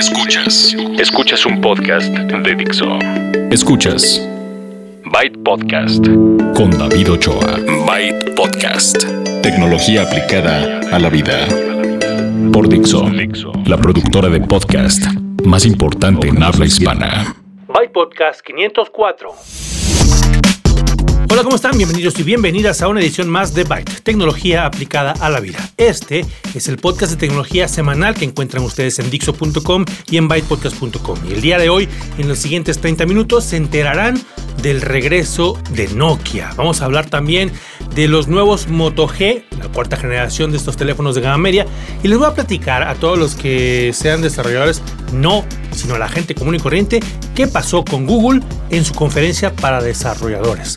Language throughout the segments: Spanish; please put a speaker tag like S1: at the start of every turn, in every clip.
S1: Escuchas. Escuchas un podcast de Dixo. Escuchas. Byte Podcast. Con David Ochoa. Byte Podcast. Tecnología aplicada a la vida. Por Dixo. La productora de podcast más importante en habla hispana.
S2: Byte Podcast 504. Hola, ¿cómo están? Bienvenidos y bienvenidas a una edición más de Byte, tecnología aplicada a la vida. Este es el podcast de tecnología semanal que encuentran ustedes en Dixo.com y en bytepodcast.com. Y el día de hoy, en los siguientes 30 minutos, se enterarán del regreso de Nokia. Vamos a hablar también de los nuevos Moto G, la cuarta generación de estos teléfonos de gama media, y les voy a platicar a todos los que sean desarrolladores, no, sino a la gente común y corriente, qué pasó con Google en su conferencia para desarrolladores.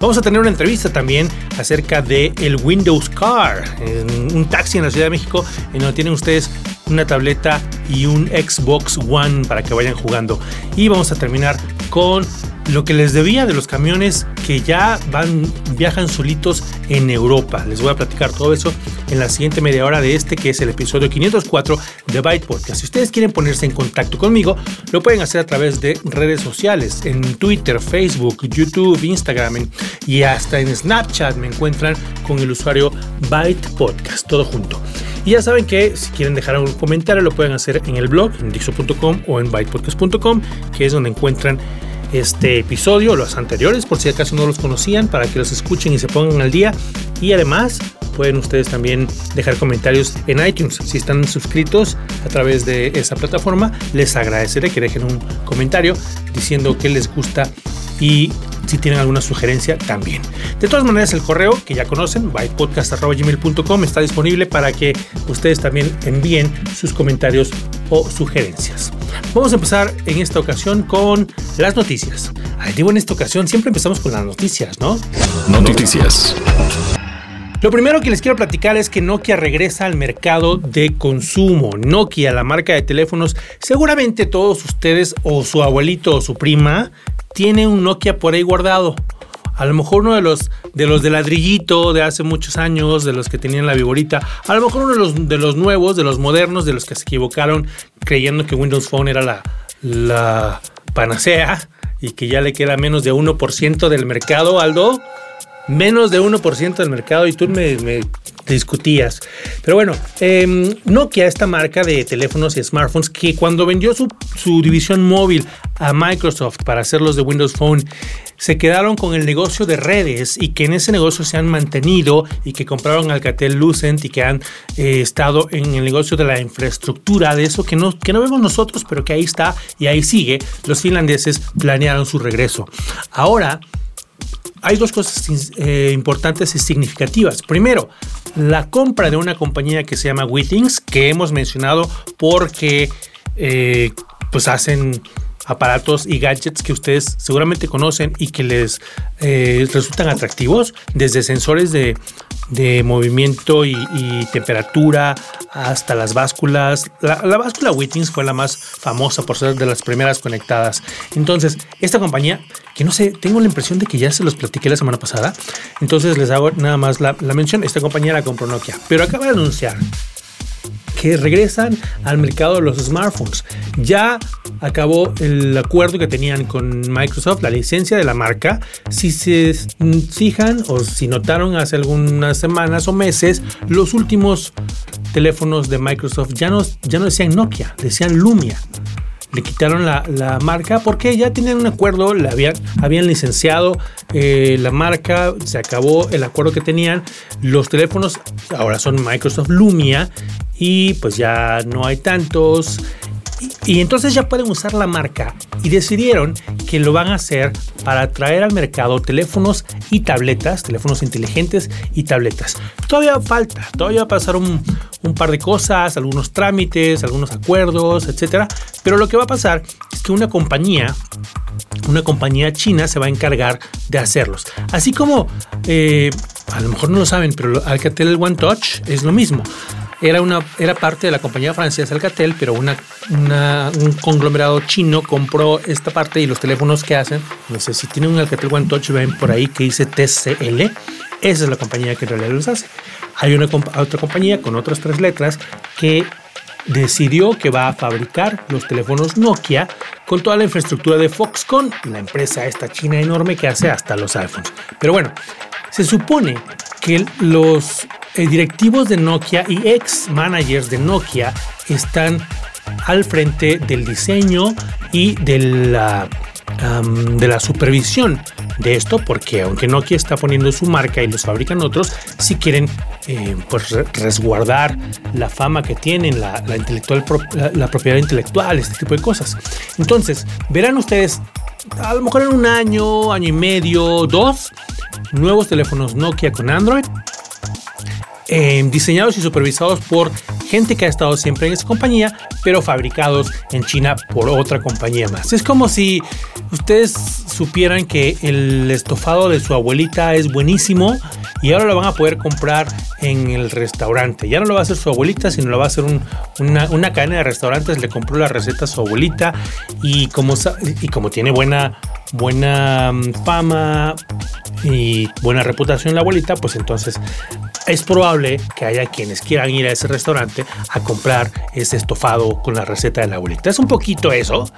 S2: Vamos a tener una entrevista también acerca de el Windows Car, un taxi en la Ciudad de México, en donde tienen ustedes una tableta y un Xbox One para que vayan jugando. Y vamos a terminar con lo que les debía de los camiones que ya van, viajan solitos en Europa. Les voy a platicar todo eso en la siguiente media hora de este, que es el episodio 504 de Byte Podcast. Si ustedes quieren ponerse en contacto conmigo, lo pueden hacer a través de redes sociales, en Twitter, Facebook, YouTube, Instagram y hasta en Snapchat me encuentran con el usuario Byte Podcast, todo junto. Y ya saben que si quieren dejar algún comentario lo pueden hacer en el blog, en dixo.com o en bytepodcast.com, que es donde encuentran este episodio, los anteriores, por si acaso no los conocían, para que los escuchen y se pongan al día. Y además pueden ustedes también dejar comentarios en iTunes. Si están suscritos a través de esa plataforma, les agradeceré que dejen un comentario diciendo que les gusta y si tienen alguna sugerencia también. De todas maneras, el correo que ya conocen, bytepodcast.gmail.com, está disponible para que ustedes también envíen sus comentarios o sugerencias. Vamos a empezar en esta ocasión con las noticias. Ay, digo en esta ocasión, siempre empezamos con las noticias, ¿no?
S1: Noticias.
S2: Lo primero que les quiero platicar es que Nokia regresa al mercado de consumo. Nokia, la marca de teléfonos, seguramente todos ustedes o su abuelito o su prima tiene un Nokia por ahí guardado. A lo mejor uno de los de los de ladrillito de hace muchos años, de los que tenían la viborita, a lo mejor uno de los, de los nuevos, de los modernos, de los que se equivocaron creyendo que Windows Phone era la, la panacea y que ya le queda menos de 1% del mercado, Aldo menos de 1% del mercado y tú me, discutías. Pero bueno, eh, Nokia, esta marca de teléfonos y smartphones, que cuando vendió su, su, división móvil a Microsoft para hacerlos de Windows Phone, se quedaron con el negocio de redes y que en ese negocio se han mantenido y que compraron Alcatel Lucent y que han eh, estado en el negocio de la infraestructura, de eso que no, que no vemos nosotros, pero que ahí está y ahí sigue. Los finlandeses planearon su regreso. Ahora, hay dos cosas eh, importantes y significativas. Primero, la compra de una compañía que se llama Withings, que hemos mencionado porque eh, pues hacen aparatos y gadgets que ustedes seguramente conocen y que les eh, resultan atractivos, desde sensores de, movimiento y, temperatura hasta las básculas. La, la, báscula Withings fue la más famosa por ser de las primeras conectadas. Entonces, esta compañía, que no sé, tengo la impresión de que ya se los platiqué la semana pasada, entonces les hago nada más la, la mención. Esta compañía la compró Nokia, pero acaba de anunciar que regresan al mercado de los smartphones. Ya acabó el acuerdo que tenían con Microsoft, la licencia de la marca. Si se fijan o si notaron hace algunas semanas o meses, los últimos teléfonos de Microsoft ya no, ya no decían Nokia, decían Lumia le quitaron la, marca porque ya tenían un acuerdo, habían, habían licenciado eh, la marca, se acabó el acuerdo que tenían. Los teléfonos ahora son Microsoft Lumia y pues ya no hay tantos. Y, entonces ya pueden usar la marca y decidieron que lo van a hacer para traer al mercado teléfonos y tabletas, teléfonos inteligentes y tabletas. Todavía falta, todavía va a pasar un, par de cosas, algunos trámites, algunos acuerdos, etcétera. Pero lo que va a pasar es que una compañía, una compañía china se va a encargar de hacerlos. Así como, eh, a lo mejor no lo saben, pero Alcatel One Touch es lo mismo. Era, una, era parte de la compañía francesa Alcatel, pero una, un conglomerado chino compró esta parte y los teléfonos que hacen, no sé si tienen un Alcatel One Touch, ven por ahí que dice TCL, esa es la compañía que en realidad los hace. Hay una otra compañía con otras tres letras que decidió que va a fabricar los teléfonos Nokia con toda la infraestructura de Foxconn, la empresa esta china enorme que hace hasta los iPhones. Pero bueno, se supone que los eh, directivos de Nokia y ex managers de Nokia están al frente del diseño y de la, de la supervisión de esto, porque aunque Nokia está poniendo su marca y los fabrican otros, si quieren eh, pues resguardar la fama que tienen, la, intelectual, la, propiedad intelectual, este tipo de cosas. Entonces, verán ustedes, a lo mejor en un año, año y medio, dos, nuevos teléfonos Nokia con Android, eh, diseñados y supervisados por gente que ha estado siempre en esa compañía, pero fabricados en China por otra compañía más. Es como si ustedes supieran que el estofado de su abuelita es buenísimo y ahora lo van a poder comprar en el restaurante. Ya no lo va a hacer su abuelita, sino lo va a hacer una, cadena de restaurantes. Le compró la receta a su abuelita y como, y como tiene buena, buena mm, fama y buena reputación la abuelita, pues entonces es probable que haya quienes quieran ir a ese restaurante a comprar ese estofado con la receta de la abuelita. Es un poquito eso,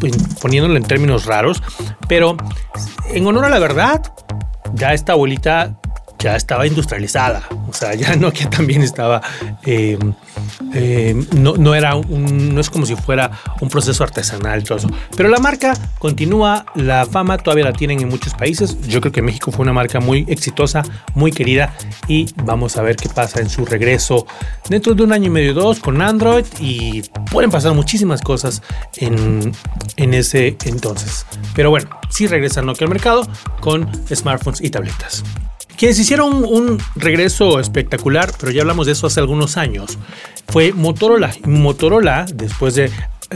S2: pues, poniéndolo en términos raros, pero en honor a la verdad, ya esta abuelita ya estaba industrializada. O sea, ya Nokia también estaba. Eh, eh, no, era un, no es como si fuera un proceso artesanal, todo eso. Pero la marca continúa, la fama todavía la tienen en muchos países. Yo creo que México fue una marca muy exitosa, muy querida. Y vamos a ver qué pasa en su regreso dentro de un año y medio, dos, con Android. Y pueden pasar muchísimas cosas en, en ese entonces. Pero bueno, sí regresa Nokia al mercado con smartphones y tabletas. Quienes hicieron un regreso espectacular, pero ya hablamos de eso hace algunos años, fue Motorola. Motorola, después de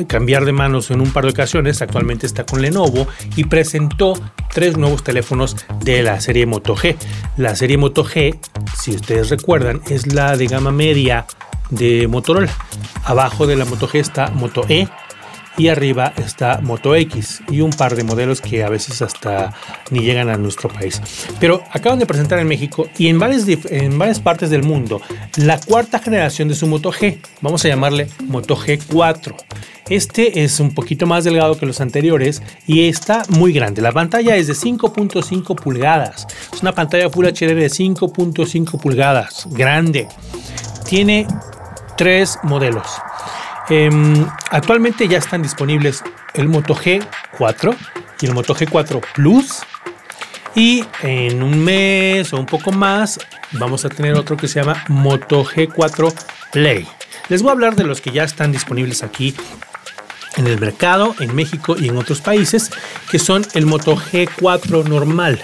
S2: cambiar de manos en un par de ocasiones, actualmente está con Lenovo y presentó tres nuevos teléfonos de la serie Moto G. La serie Moto G, si ustedes recuerdan, es la de gama media de Motorola. Abajo de la Moto G está Moto E, y arriba está Moto X y un par de modelos que a veces hasta ni llegan a nuestro país. Pero acaban de presentar en México y en varias, en varias partes del mundo la cuarta generación de su Moto G, vamos a llamarle Moto G4. Este es un poquito más delgado que los anteriores y está muy grande. La pantalla es de 5.5 pulgadas. Es una pantalla Full HD de 5.5 pulgadas, grande. Tiene tres modelos. Em, actualmente ya están disponibles el Moto G4 y el Moto G4 Plus. Y en un mes o un poco más vamos a tener otro que se llama Moto G4 Play. Les voy a hablar de los que ya están disponibles aquí en el mercado, en México y en otros países, que son el Moto G4 normal.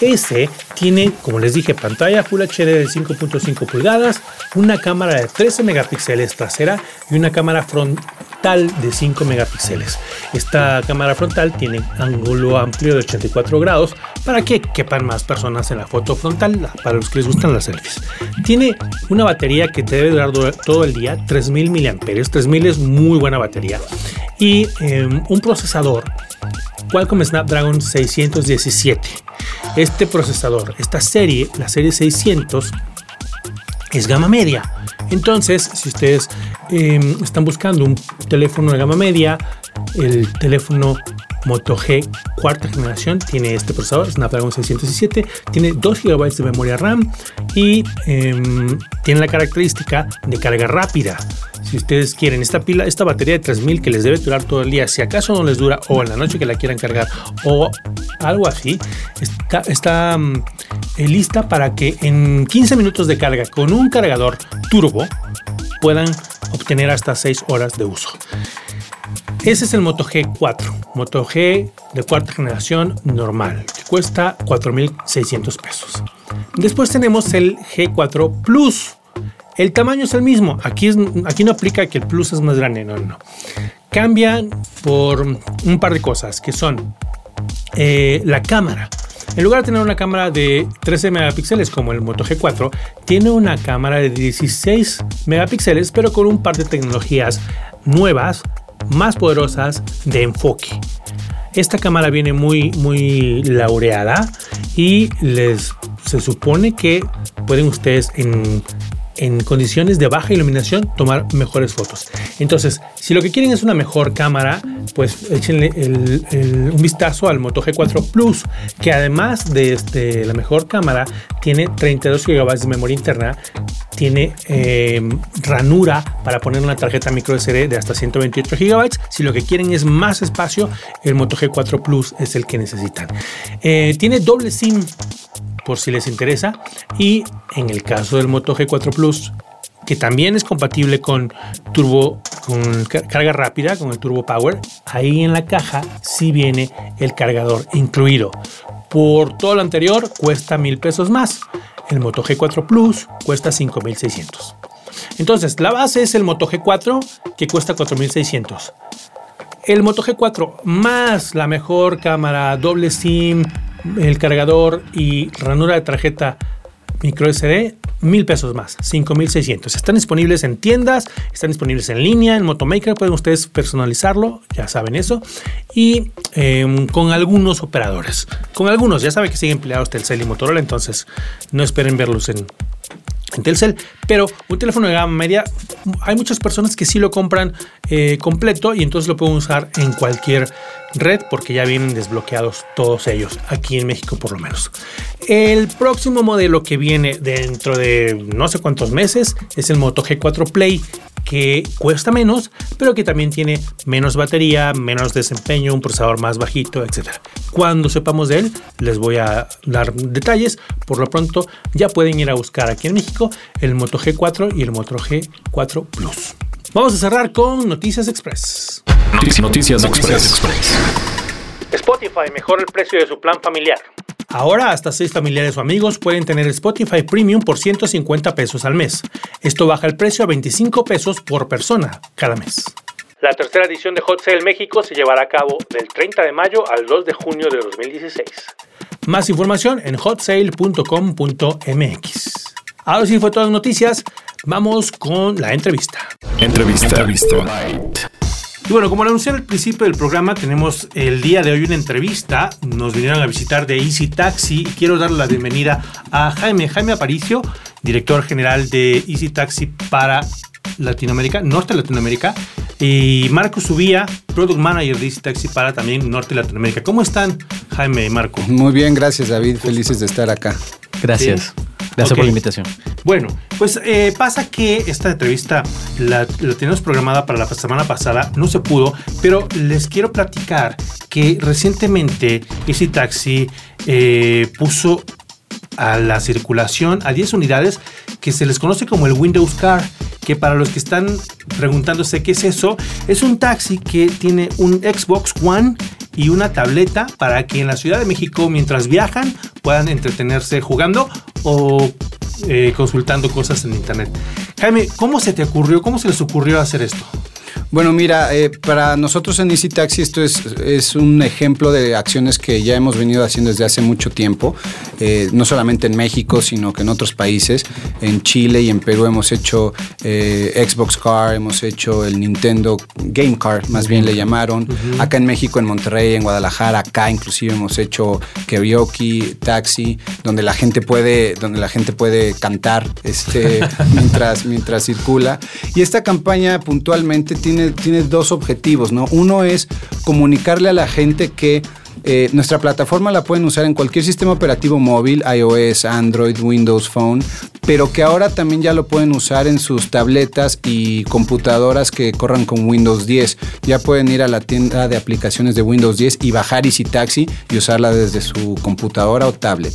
S2: Ese tiene, como les dije, pantalla Full HD de 5.5 pulgadas, una cámara de 13 megapíxeles trasera y una cámara frontal de 5 megapíxeles. Esta cámara frontal tiene ángulo amplio de 84 grados para que quepan más personas en la foto frontal, para los que les gustan las selfies. Tiene una batería que debe durar todo el día, 3000 mAh. 3000 es muy buena batería y em, un procesador Qualcomm Snapdragon 617. Este procesador, esta serie, la serie 600, es gama media. Entonces, si ustedes em, están buscando un teléfono de gama media, el teléfono Moto G cuarta generación tiene este procesador Snapdragon 617, tiene 2 GB de memoria RAM y em, tiene la característica de carga rápida. Si ustedes quieren esta pila, esta batería de 3000 que les debe durar todo el día, si acaso no les dura o en la noche que la quieran cargar o algo así, está, eh, lista para que en 15 minutos de carga con un cargador turbo puedan obtener hasta 6 horas de uso. Ese es el Moto G4, Moto G de cuarta generación normal, que cuesta 4.600 pesos. Después tenemos el G4 Plus. El tamaño es el mismo. Aquí, aquí no aplica que el Plus es más grande, no, no. Cambian por un par de cosas, que son eh, la cámara. En lugar de tener una cámara de 13 megapíxeles como el Moto G4, tiene una cámara de 16 megapíxeles, pero con un par de tecnologías nuevas más poderosas de enfoque. Esta cámara viene muy, muy laureada y les se supone que pueden ustedes en en condiciones de baja iluminación tomar mejores fotos. Entonces, si lo que quieren es una mejor cámara, pues échenle un vistazo al Moto G4 Plus, que además de este, la mejor cámara, tiene 32 GB de memoria interna, tiene eh, ranura para poner una tarjeta micro SD de hasta 128 GB. Si lo que quieren es más espacio, el Moto G4 Plus es el que necesitan. Eh, tiene doble SIM por si les interesa. Y en el caso del Moto G4 Plus, que también es compatible con turbo, con carga rápida, con el Turbo Power, ahí en la caja sí viene el cargador incluido. Por todo lo anterior cuesta mil pesos más. El Moto G4 Plus cuesta 5600. Entonces, la base es el Moto G4 que cuesta 4600. El Moto G4 más la mejor cámara, doble SIM, el cargador y ranura de tarjeta micro SD, mil pesos más, 5600. Están disponibles en tiendas, están disponibles en línea, en Motomaker, pueden ustedes personalizarlo, ya saben eso, y em, con algunos operadores. Con algunos, ya saben que siguen empleados Telcel y Motorola, entonces no esperen verlos en, en Telcel, pero un teléfono de gama media, hay muchas personas que sí lo compran eh, completo y entonces lo pueden usar en cualquier red porque ya vienen desbloqueados todos ellos, aquí en México por lo menos. El próximo modelo que viene dentro de no sé cuántos meses es el Moto G4 Play que cuesta menos, pero que también tiene menos batería, menos desempeño, un procesador más bajito, etc. Cuando sepamos de él, les voy a dar detalles. Por lo pronto, ya pueden ir a buscar aquí en México el Moto G4 y el Moto G4 Plus. Vamos a cerrar con Noticias Express.
S1: Noticias, Express.
S2: Spotify mejora el precio de su plan familiar. Ahora hasta seis familiares o amigos pueden tener Spotify Premium por 150 pesos al mes. Esto baja el precio a 25 pesos por persona cada mes. La tercera edición de Hot Sale México se llevará a cabo del 30 de mayo al 2 de junio de 2016. Más información en hotsale.com.mx. Ahora sí fue todas las noticias, vamos con la entrevista.
S1: Entrevista. entrevista.
S2: Y bueno, como lo anuncié al principio del programa, tenemos el día de hoy una entrevista. Nos vinieron a visitar de Easy Taxi. Quiero darle la bienvenida a Jaime, Jaime Aparicio, director general de Easy Taxi para Latinoamérica, Norte Latinoamérica, y Marco Subía, Product Manager de Easy Taxi para también Norte Latinoamérica. ¿Cómo están, Jaime y Marco?
S3: Muy bien, gracias David, felices de estar acá.
S4: Gracias. Gracias por la invitación.
S2: Bueno, pues eh, pasa que esta entrevista la, tenemos programada para la semana pasada, no se pudo, pero les quiero platicar que recientemente Easy Taxi eh, puso a la circulación a 10 unidades que se les conoce como el Windows Car, que para los que están preguntándose qué es eso, es un taxi que tiene un Xbox One y una tableta para que en la Ciudad de México mientras viajan puedan entretenerse jugando o eh, consultando cosas en internet. Jaime, ¿cómo se te ocurrió, cómo se les ocurrió hacer esto?
S3: Bueno, mira, eh, para nosotros en Easy Taxi esto es, es, un ejemplo de acciones que ya hemos venido haciendo desde hace mucho tiempo, eh, no solamente en México, sino que en otros países. En Chile y en Perú hemos hecho eh, Xbox Car, hemos hecho el Nintendo Game Car, más bien le llamaron. Acá en México, en Monterrey, en Guadalajara, acá inclusive hemos hecho karaoke, taxi, donde la gente puede, donde la gente puede cantar este, mientras, mientras circula. Y esta campaña puntualmente tiene tiene, dos objetivos, ¿no? Uno es comunicarle a la gente que eh, nuestra plataforma la pueden usar en cualquier sistema operativo móvil, iOS, Android, Windows Phone, pero que ahora también ya lo pueden usar en sus tabletas y computadoras que corran con Windows 10. Ya pueden ir a la tienda de aplicaciones de Windows 10 y bajar Easy Taxi y usarla desde su computadora o tablet.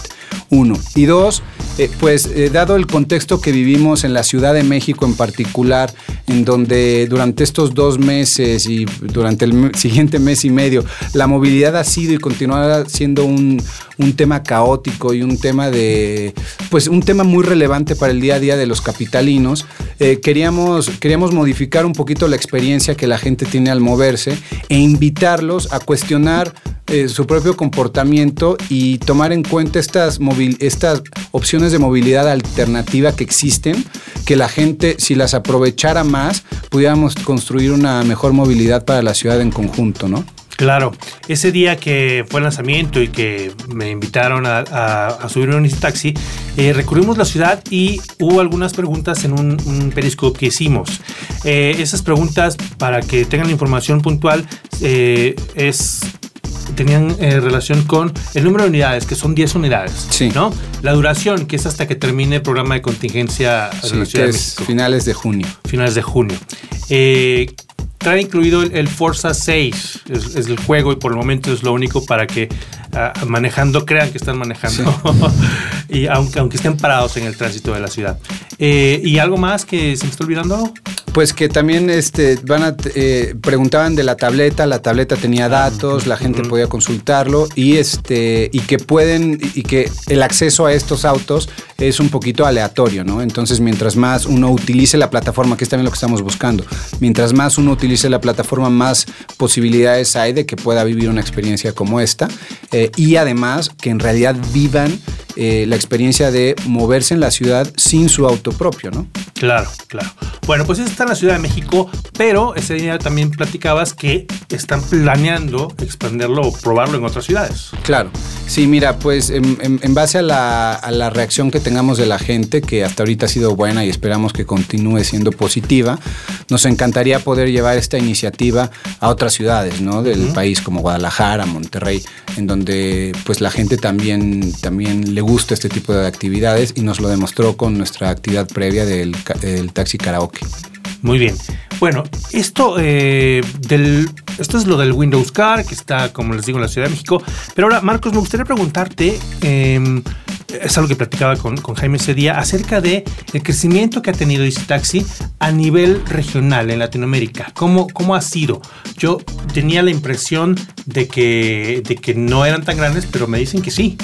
S3: Uno. Y dos, eh, pues eh, dado el contexto que vivimos en la Ciudad de México en particular, en donde durante estos dos meses y durante el siguiente mes y medio, la movilidad ha sido y continuará siendo un, un tema caótico y un tema de, pues un tema muy relevante para el día a día de los capitalinos. Eh, queríamos, queríamos modificar un poquito la experiencia que la gente tiene al moverse e invitarlos a cuestionar eh, su propio comportamiento y tomar en cuenta estas, estas opciones de movilidad alternativa que existen, que la gente, si las aprovechara más, pudiéramos construir una mejor movilidad para la ciudad en conjunto, ¿no?
S2: Claro, ese día que fue el lanzamiento y que me invitaron a, subir un taxi, eh, recurrimos la ciudad y hubo algunas preguntas en un, periscope que hicimos. Eh, esas preguntas, para que tengan la información puntual, eh, es tenían relación con el número de unidades, que son 10 unidades.
S3: Sí.
S2: ¿no? La duración, que es hasta que termine el programa de contingencia
S3: sí, la Ciudad de México. Finales de junio.
S2: Finales de junio. Eh, trae incluido el, Forza 6, es, el juego y por el momento es lo único para que ah, manejando crean que están manejando, y aunque, aunque estén parados en el tránsito de la ciudad. Eh, ¿Y algo más que se me está olvidando?
S3: Pues que también este, van a, eh, preguntaban de la tableta, la tableta tenía ah, datos, la gente podía consultarlo y, este, y que pueden, y que el acceso a estos autos es un poquito aleatorio, ¿no? Entonces, mientras más uno utilice la plataforma, que es también lo que estamos buscando, mientras más uno utilice la plataforma, más posibilidades hay de que pueda vivir una experiencia como esta eh, y además que en realidad vivan eh, la experiencia de moverse en la ciudad sin su auto propio, ¿no?
S2: Claro, claro. Bueno, pues está en la Ciudad de México, pero ese día también platicabas que están planeando expanderlo o probarlo en otras ciudades.
S3: Claro. Sí, mira, pues en, base a la, a la, reacción que tengamos de la gente, que hasta ahorita ha sido buena y esperamos que continúe siendo positiva, nos encantaría poder llevar esta iniciativa a otras ciudades ¿no? del país, como Guadalajara, Monterrey, en donde pues la gente también, también le gusta este tipo de actividades y nos lo demostró con nuestra actividad previa del, taxi karaoke.
S2: Muy bien. Bueno, esto, eh, del, esto es lo del Windows Car, que está, como les digo, en la Ciudad de México. Pero ahora, Marcos, me gustaría preguntarte, em, es algo que platicaba con, Jaime ese día, acerca de el crecimiento que ha tenido Easy Taxi a nivel regional en Latinoamérica. ¿Cómo, cómo ha sido? Yo tenía la impresión de que, de que no eran tan grandes, pero me dicen que sí.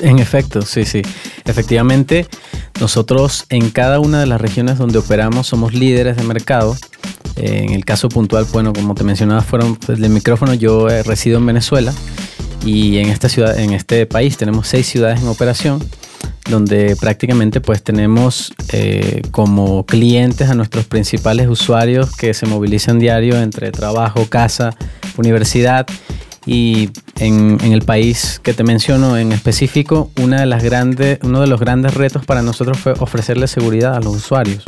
S4: En efecto, sí, sí. Efectivamente, nosotros en cada una de las regiones donde operamos somos líderes de mercado. En el caso puntual, bueno, como te mencionaba fueron pues, del micrófono, yo eh, resido en Venezuela y en esta ciudad, en este país tenemos seis ciudades en operación donde prácticamente pues tenemos eh, como clientes a nuestros principales usuarios que se movilizan diario entre trabajo, casa, universidad y en, el país que te menciono en específico, una de las grandes, uno de los grandes retos para nosotros fue ofrecerle seguridad a los usuarios,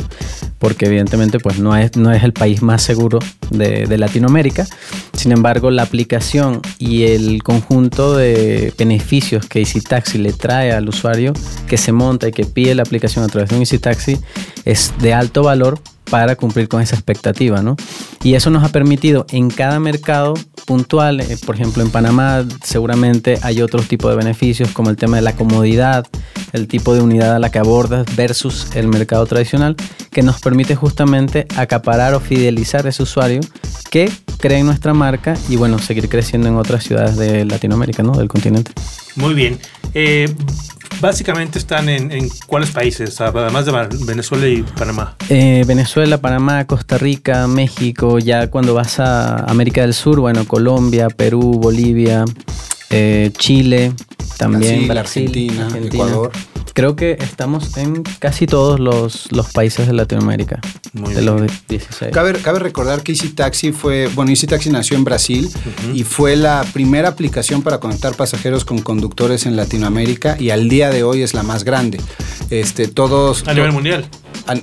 S4: porque evidentemente pues no es, no es el país más seguro de, Latinoamérica. Sin embargo, la aplicación y el conjunto de beneficios que Easy Taxi le trae al usuario que se monta y que pide la aplicación a través de un Easy Taxi es de alto valor para cumplir con esa expectativa, ¿no? Y eso nos ha permitido en cada mercado puntual, eh, por ejemplo en Panamá seguramente hay otro tipo de beneficios como el tema de la comodidad, el tipo de unidad a la que abordas versus el mercado tradicional, que nos permite justamente acaparar o fidelizar a ese usuario que cree en nuestra marca y bueno, seguir creciendo en otras ciudades de Latinoamérica, ¿no? Del continente.
S2: Muy bien. Eh, básicamente están en, cuáles países, además de Venezuela y Panamá.
S4: Eh, Venezuela, Panamá, Costa Rica, México, ya cuando vas a América del Sur, bueno, Colombia, Perú, Bolivia, eh, Chile, también
S3: Brasil, Argentina, Ecuador.
S4: Creo que estamos en casi todos los, países de Latinoamérica, de los 16.
S3: Cabe, cabe, recordar que Easy Taxi fue, bueno, Easy Taxi nació en Brasil y fue la primera aplicación para conectar pasajeros con conductores en Latinoamérica y al día de hoy es la más grande. Este, todos...
S2: A nivel mundial.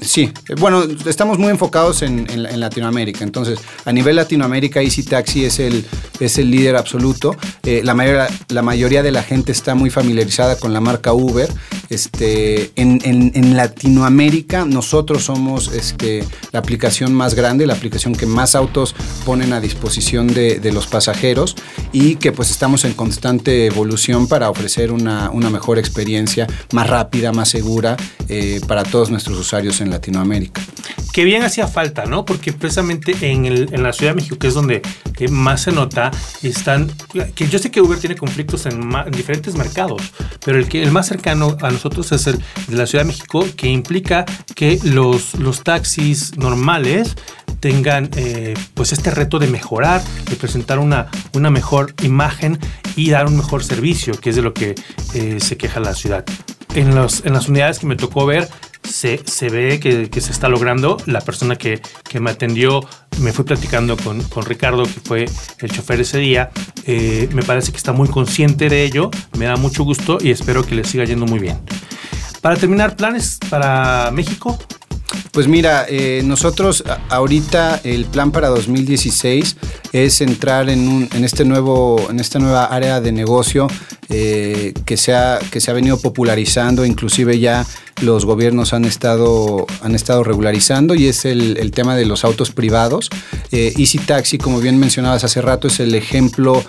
S3: Sí, bueno, estamos muy enfocados en, Latinoamérica. Entonces, a nivel Latinoamérica, Easy Taxi es el, es el líder absoluto. Eh, la, mayoría, la mayoría de la gente está muy familiarizada con la marca Uber. Este, en, Latinoamérica, nosotros somos este, la aplicación más grande, la aplicación que más autos ponen a disposición de, los pasajeros y que pues estamos en constante evolución para ofrecer una, mejor experiencia, más rápida, más segura eh, para todos nuestros usuarios en Latinoamérica.
S2: Que bien hacía falta, ¿no? Porque precisamente en, en la Ciudad de México, que es donde más se nota, están, que yo sé que Uber tiene conflictos en, diferentes mercados, pero el, que, el más cercano a nosotros es el de la Ciudad de México, que implica que los, los taxis normales tengan eh, pues este reto de mejorar, de presentar una, una mejor imagen y dar un mejor servicio, que es de lo que eh, se queja la ciudad. En, los, en las unidades que me tocó ver, se, se ve que, que, se está logrando. La persona que, que me atendió, me fui platicando con, con, Ricardo, que fue el chofer ese día. Eh, me parece que está muy consciente de ello. Me da mucho gusto y espero que le siga yendo muy bien. Para terminar, planes para México.
S3: Pues mira, eh, nosotros ahorita el plan para 2016 es entrar en, un, en, este nuevo, en esta nueva área de negocio eh, que, se ha, que se ha venido popularizando, inclusive ya los gobiernos han estado, han estado regularizando y es el, tema de los autos privados. Eh, Easy Taxi, como bien mencionabas hace rato, es el ejemplo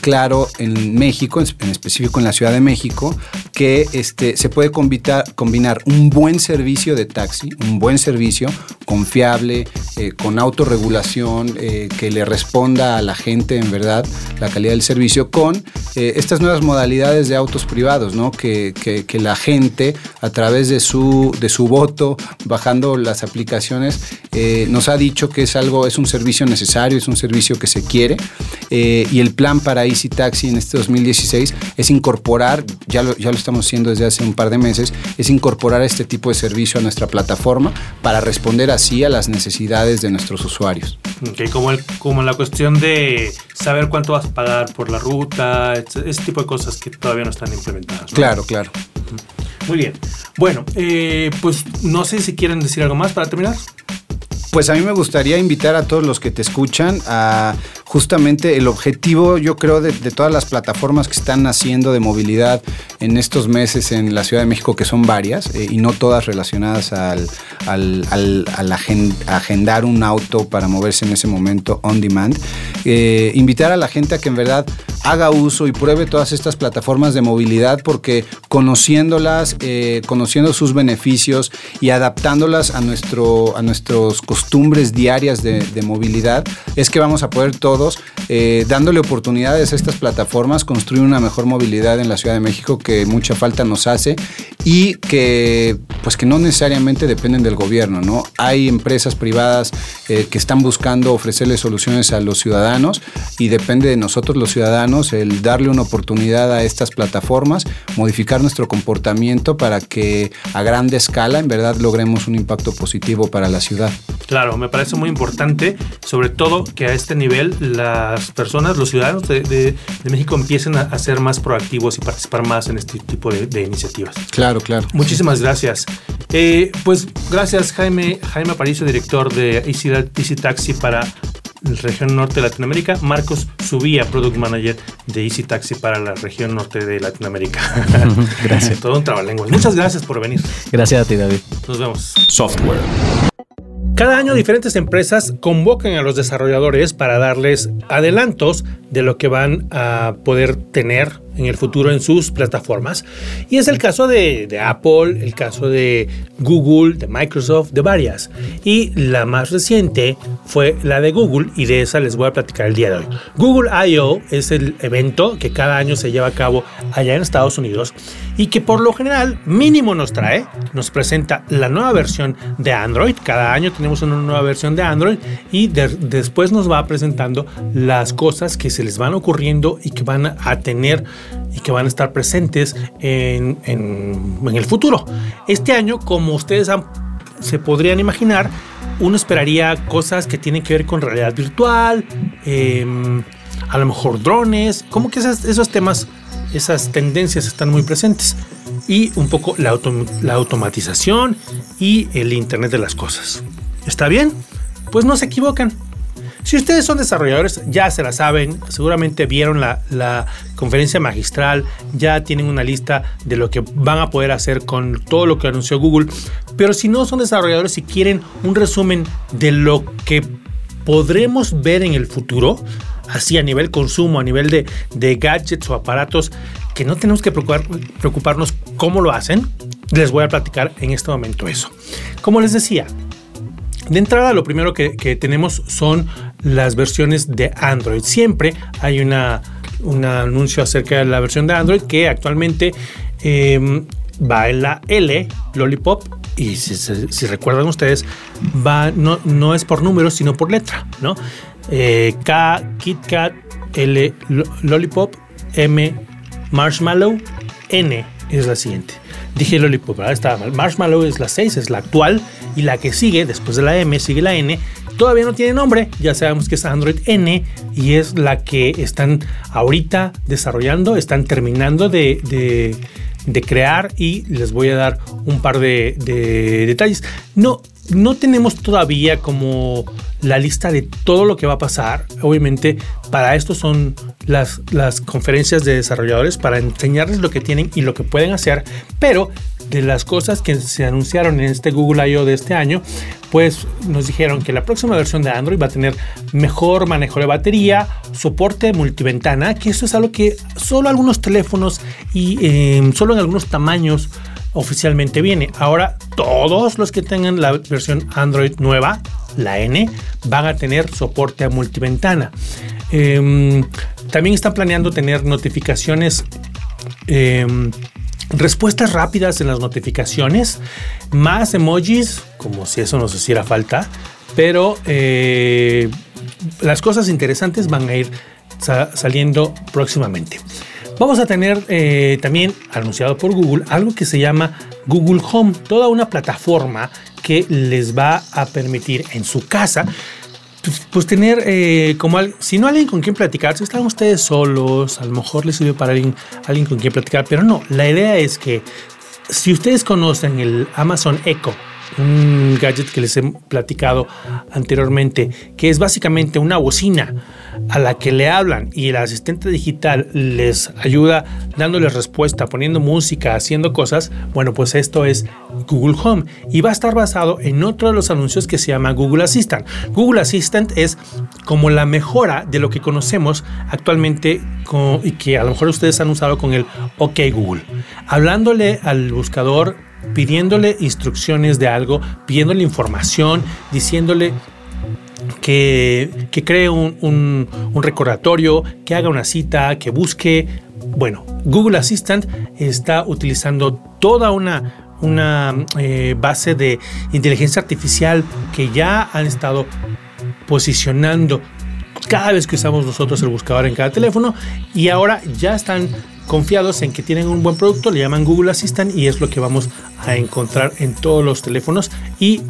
S3: claro en México, en, específico en la Ciudad de México, que este, se puede combinar, combinar un buen servicio de taxi, un buen servicio confiable, eh, con autorregulación, que le responda a la gente en verdad la calidad del servicio, con estas nuevas modalidades de autos privados, ¿no? que, que la gente a través de su, de su voto, bajando las aplicaciones, eh, nos ha dicho que es algo, es un servicio necesario, es un servicio que se quiere. Eh, y el plan para Easy Taxi en este 2016 es incorporar, ya lo, ya lo estamos haciendo desde hace un par de meses, es incorporar este tipo de servicio a nuestra plataforma para responder así a las necesidades de nuestros usuarios.
S2: Okay, como, el, como la cuestión de saber cuánto vas a pagar por la ruta, ese tipo de cosas que todavía no están implementadas.
S3: Claro, claro.
S2: Muy bien. Bueno, eh, pues no sé si quieren decir algo más para terminar.
S3: Pues a mí me gustaría invitar a todos los que te escuchan a justamente el objetivo, yo creo, de, todas las plataformas que están haciendo de movilidad en estos meses en la Ciudad de México, que son varias, eh, y no todas relacionadas al, agendar un auto para moverse en ese momento on demand, eh, invitar a la gente a que en verdad haga uso y pruebe todas estas plataformas de movilidad porque conociéndolas, eh, conociendo sus beneficios y adaptándolas a, nuestro, a nuestros costumbres diarias de, movilidad, es que vamos a poder todos, eh, dándole oportunidades a estas plataformas, construir una mejor movilidad en la Ciudad de México que mucha falta nos hace y que pues que no necesariamente dependen del gobierno, ¿no? Hay empresas privadas eh, que están buscando ofrecerle soluciones a los ciudadanos y depende de nosotros los ciudadanos el darle una oportunidad a estas plataformas, modificar nuestro comportamiento para que a grande escala en verdad logremos un impacto positivo para la ciudad.
S2: Claro, me parece muy importante, sobre todo que a este nivel las personas, los ciudadanos de, México empiecen a, ser más proactivos y participar más en este tipo de, iniciativas.
S3: Claro, claro.
S2: Muchísimas gracias. Eh, pues gracias Jaime, Jaime Aparicio, director de Easy, Easy Taxi para la región norte de Latinoamérica. Marcos Subía, Product Manager de Easy Taxi para la región norte de Latinoamérica.
S4: gracias.
S2: Todo un trabalenguas. Muchas gracias por venir.
S4: Gracias a ti, David.
S2: Nos vemos.
S1: Software.
S2: Cada año diferentes empresas convocan a los desarrolladores para darles adelantos de lo que van a poder tener en el futuro en sus plataformas. Y es el caso de, Apple, el caso de Google, de Microsoft, de varias. Y la más reciente fue la de Google y de esa les voy a platicar el día de hoy. Google I.O. es el evento que cada año se lleva a cabo allá en Estados Unidos y que por lo general mínimo nos trae, nos presenta la nueva versión de Android. Cada año tenemos una nueva versión de Android y después nos va presentando las cosas que se les van ocurriendo y que van a tener y que van a estar presentes en, el futuro. Este año, como ustedes se podrían imaginar, uno esperaría cosas que tienen que ver con realidad virtual, em, a lo mejor drones, como que esos temas, esas tendencias están muy presentes. Y un poco la, la automatización y el Internet de las Cosas. ¿Está bien? Pues no se equivocan. Si ustedes son desarrolladores, ya se la saben, seguramente vieron la, conferencia magistral, ya tienen una lista de lo que van a poder hacer con todo lo que anunció Google. Pero si no son desarrolladores y quieren un resumen de lo que podremos ver en el futuro, así a nivel consumo, a nivel de, de gadgets o aparatos, que no tenemos que preocuparnos cómo lo hacen, les voy a platicar en este momento eso. Como les decía, de entrada, lo primero que, tenemos son las versiones de Android. Siempre hay una, un anuncio acerca de la versión de Android que actualmente em, va en la L, Lollipop, y si, recuerdan ustedes, va, no, no, es por números, sino por letra, ¿no? Eh, K, KitKat, L, Lollipop, M, Marshmallow, N es la siguiente. Dije Lollipop, ¿verdad? Estaba mal. Marshmallow es la 6, es la actual. Y la que sigue, después de la M, sigue la N. Todavía no tiene nombre, ya sabemos que es Android N y es la que están ahorita desarrollando, están terminando de, crear y les voy a dar un par de, de detalles. No, no tenemos todavía como la lista de todo lo que va a pasar. Obviamente, para esto son las, las conferencias de desarrolladores, para enseñarles lo que tienen y lo que pueden hacer, pero de las cosas que se anunciaron en este Google I.O. de este año, pues nos dijeron que la próxima versión de Android va a tener mejor manejo de batería, soporte multiventana, que eso es algo que solo algunos teléfonos y eh, solo en algunos tamaños oficialmente viene. Ahora todos los que tengan la versión Android nueva, la N, van a tener soporte a multiventana. Em, también están planeando tener notificaciones. Em, respuestas rápidas en las notificaciones, más emojis, como si eso nos hiciera falta, pero eh, las cosas interesantes van a ir saliendo próximamente. Vamos a tener eh, también anunciado por Google algo que se llama Google Home, toda una plataforma que les va a permitir en su casa pues, pues tener eh, como si no alguien con quien platicar, si están ustedes solos, a lo mejor les sirve para alguien, alguien con quien platicar, pero no, la idea es que si ustedes conocen el Amazon Echo, un gadget que les he platicado anteriormente, que es básicamente una bocina a la que le hablan y el asistente digital les ayuda dándoles respuesta, poniendo música, haciendo cosas, bueno, pues esto es Google Home y va a estar basado en otro de los anuncios que se llama Google Assistant. Google Assistant es como la mejora de lo que conocemos actualmente y que a lo mejor ustedes han usado con el OK Google. Hablándole al buscador pidiéndole instrucciones de algo, pidiéndole información, diciéndole que, cree un, recordatorio, que haga una cita, que busque. Bueno, Google Assistant está utilizando toda una, una eh, base de inteligencia artificial que ya han estado posicionando cada vez que usamos nosotros el buscador en cada teléfono y ahora ya están confiados en que tienen un buen producto, le llaman Google Assistant y es lo que vamos a encontrar en todos los teléfonos y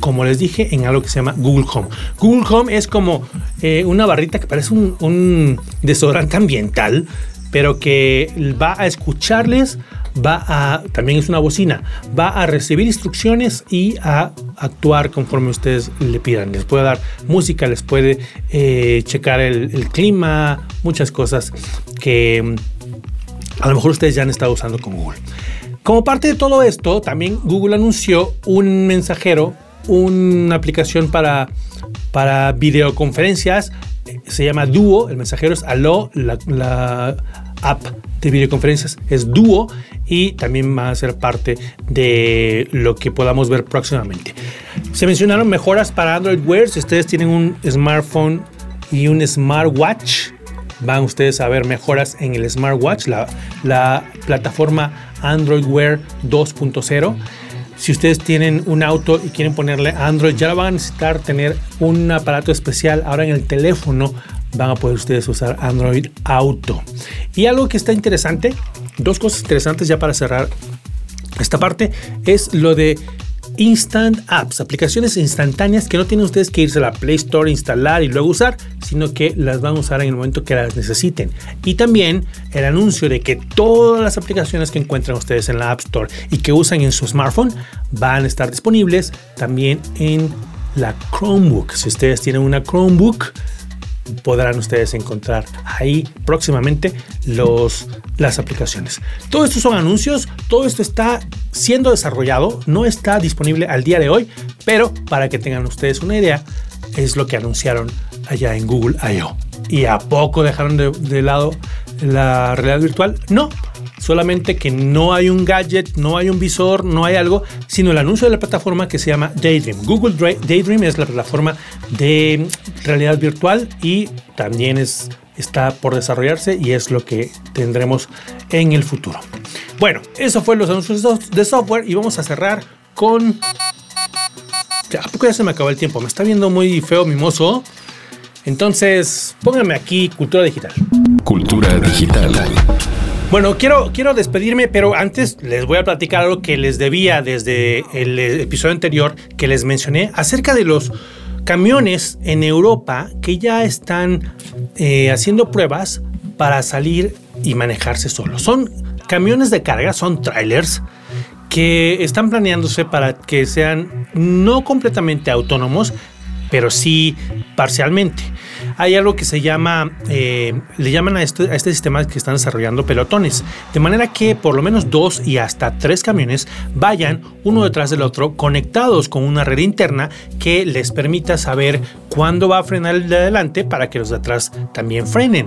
S2: como les dije, en algo que se llama Google Home. Google Home es como eh, una barrita que parece un, un desodorante ambiental, pero que va a escucharles, va a, también es una bocina, va a recibir instrucciones y a actuar conforme ustedes le pidan. Les puede dar música, les puede eh, checar el, clima, muchas cosas que a lo mejor ustedes ya han estado usando con Google. Como parte de todo esto, también Google anunció un mensajero, una aplicación para, para videoconferencias. Se llama Duo, el mensajero es Allo, la, app de videoconferencias es Duo y también va a ser parte de lo que podamos ver próximamente. Se mencionaron mejoras para Android Wear. Si ustedes tienen un smartphone y un smartwatch, van ustedes a ver mejoras en el smartwatch, la plataforma Android Wear 2.0. Si ustedes tienen un auto y quieren ponerle Android, ya van a necesitar tener un aparato especial. Ahora en el teléfono van a poder ustedes usar Android Auto. Y algo que está interesante, dos cosas interesantes ya para cerrar esta parte, es lo de Instant Apps, aplicaciones instantáneas que no tienen ustedes que irse a la Play Store, instalar y luego usar, sino que las van a usar en el momento que las necesiten. Y también el anuncio de que todas las aplicaciones que encuentran ustedes en la App Store y que usan en su smartphone van a estar disponibles también en la Chromebook. Si ustedes tienen una Chromebook, podrán ustedes encontrar ahí próximamente los, las aplicaciones. Todo esto son anuncios, todo esto está siendo desarrollado, no está disponible al día de hoy, pero para que tengan ustedes una idea, es lo que anunciaron allá en Google I.O. ¿Y a poco dejaron de, de lado la realidad virtual? No, solamente que no hay un gadget, no hay un visor, no hay algo, sino el anuncio de la plataforma que se llama Daydream. Google Daydream es la plataforma de realidad virtual y también es, está por desarrollarse y es lo que tendremos en el futuro. Bueno, eso fue los anuncios de software y vamos a cerrar con... ¿A poco ya se me acabó el tiempo? Me está viendo muy feo mi mozo. Entonces, pónganme aquí cultura digital.
S1: Cultura digital.
S2: Bueno, quiero, quiero despedirme, pero antes les voy a platicar algo que les debía desde el episodio anterior que les mencioné acerca de los camiones en Europa que ya están eh, haciendo pruebas para salir y manejarse solos. Son camiones de carga, son trailers que están planeándose para que sean no completamente autónomos, pero sí parcialmente. Hay algo que se llama, eh, le llaman a este, a este sistema que están desarrollando pelotones, de manera que por lo menos dos y hasta tres camiones vayan uno detrás del otro conectados con una red interna que les permita saber cuándo va a frenar el de adelante para que los de atrás también frenen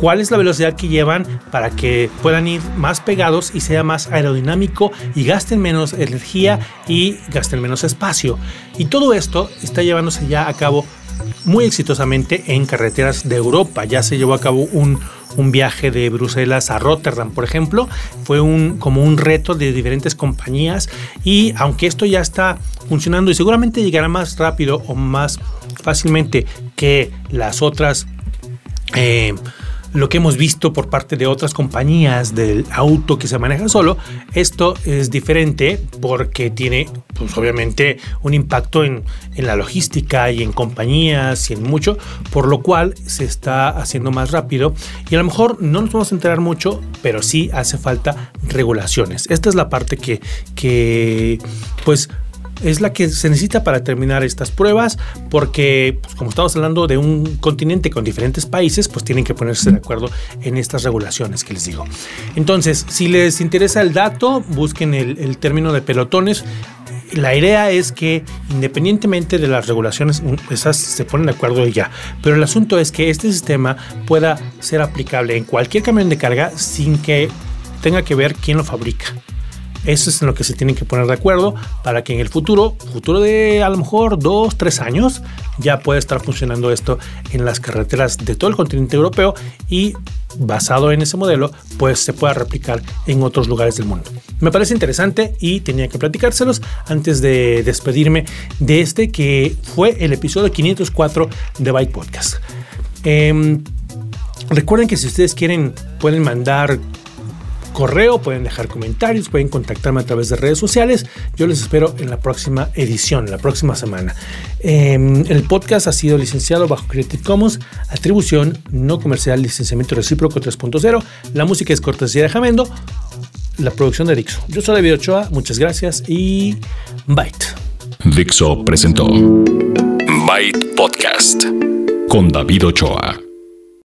S2: cuál es la velocidad que llevan para que puedan ir más pegados y sea más aerodinámico y gasten menos energía y gasten menos espacio. Y todo esto está llevándose ya a cabo muy exitosamente en carreteras de Europa. Ya se llevó a cabo un, viaje de Bruselas a Rotterdam, por ejemplo. Fue un, como un reto de diferentes compañías y aunque esto ya está funcionando y seguramente llegará más rápido o más fácilmente que las otras... Eh, lo que hemos visto por parte de otras compañías del auto que se maneja solo, esto es diferente porque tiene, pues obviamente, un impacto en, en la logística y en compañías y en mucho, por lo cual se está haciendo más rápido y a lo mejor no nos vamos a enterar mucho, pero sí hace falta regulaciones. Esta es la parte que, que pues es la que se necesita para terminar estas pruebas, porque pues, como estamos hablando de un continente con diferentes países, pues tienen que ponerse de acuerdo en estas regulaciones que les digo. Entonces, si les interesa el dato, busquen el, término de pelotones la idea es que independientemente de las regulaciones, esas se ponen de acuerdo y ya. Pero el asunto es que este sistema pueda ser aplicable en cualquier camión de carga sin que tenga que ver quién lo fabrica. Eso es en lo que se tienen que poner de acuerdo para que en el futuro, futuro de a lo mejor dos, tres años, ya pueda estar funcionando esto en las carreteras de todo el continente europeo y basado en ese modelo, pues se pueda replicar en otros lugares del mundo. Me parece interesante y tenía que platicárselos antes de despedirme de este que fue el episodio 504 de Byte Podcast. Em, recuerden que si ustedes quieren, pueden mandar correo, pueden dejar comentarios, pueden contactarme a través de redes sociales. Yo les espero en la próxima edición, la próxima semana. Em, el podcast ha sido licenciado bajo Creative Commons, atribución no comercial, licenciamiento recíproco 3.0. La música es cortesía de Jamendo, la producción de Dixo. Yo soy David Ochoa, muchas gracias y Byte.
S1: Dixo presentó Byte Podcast con David Ochoa.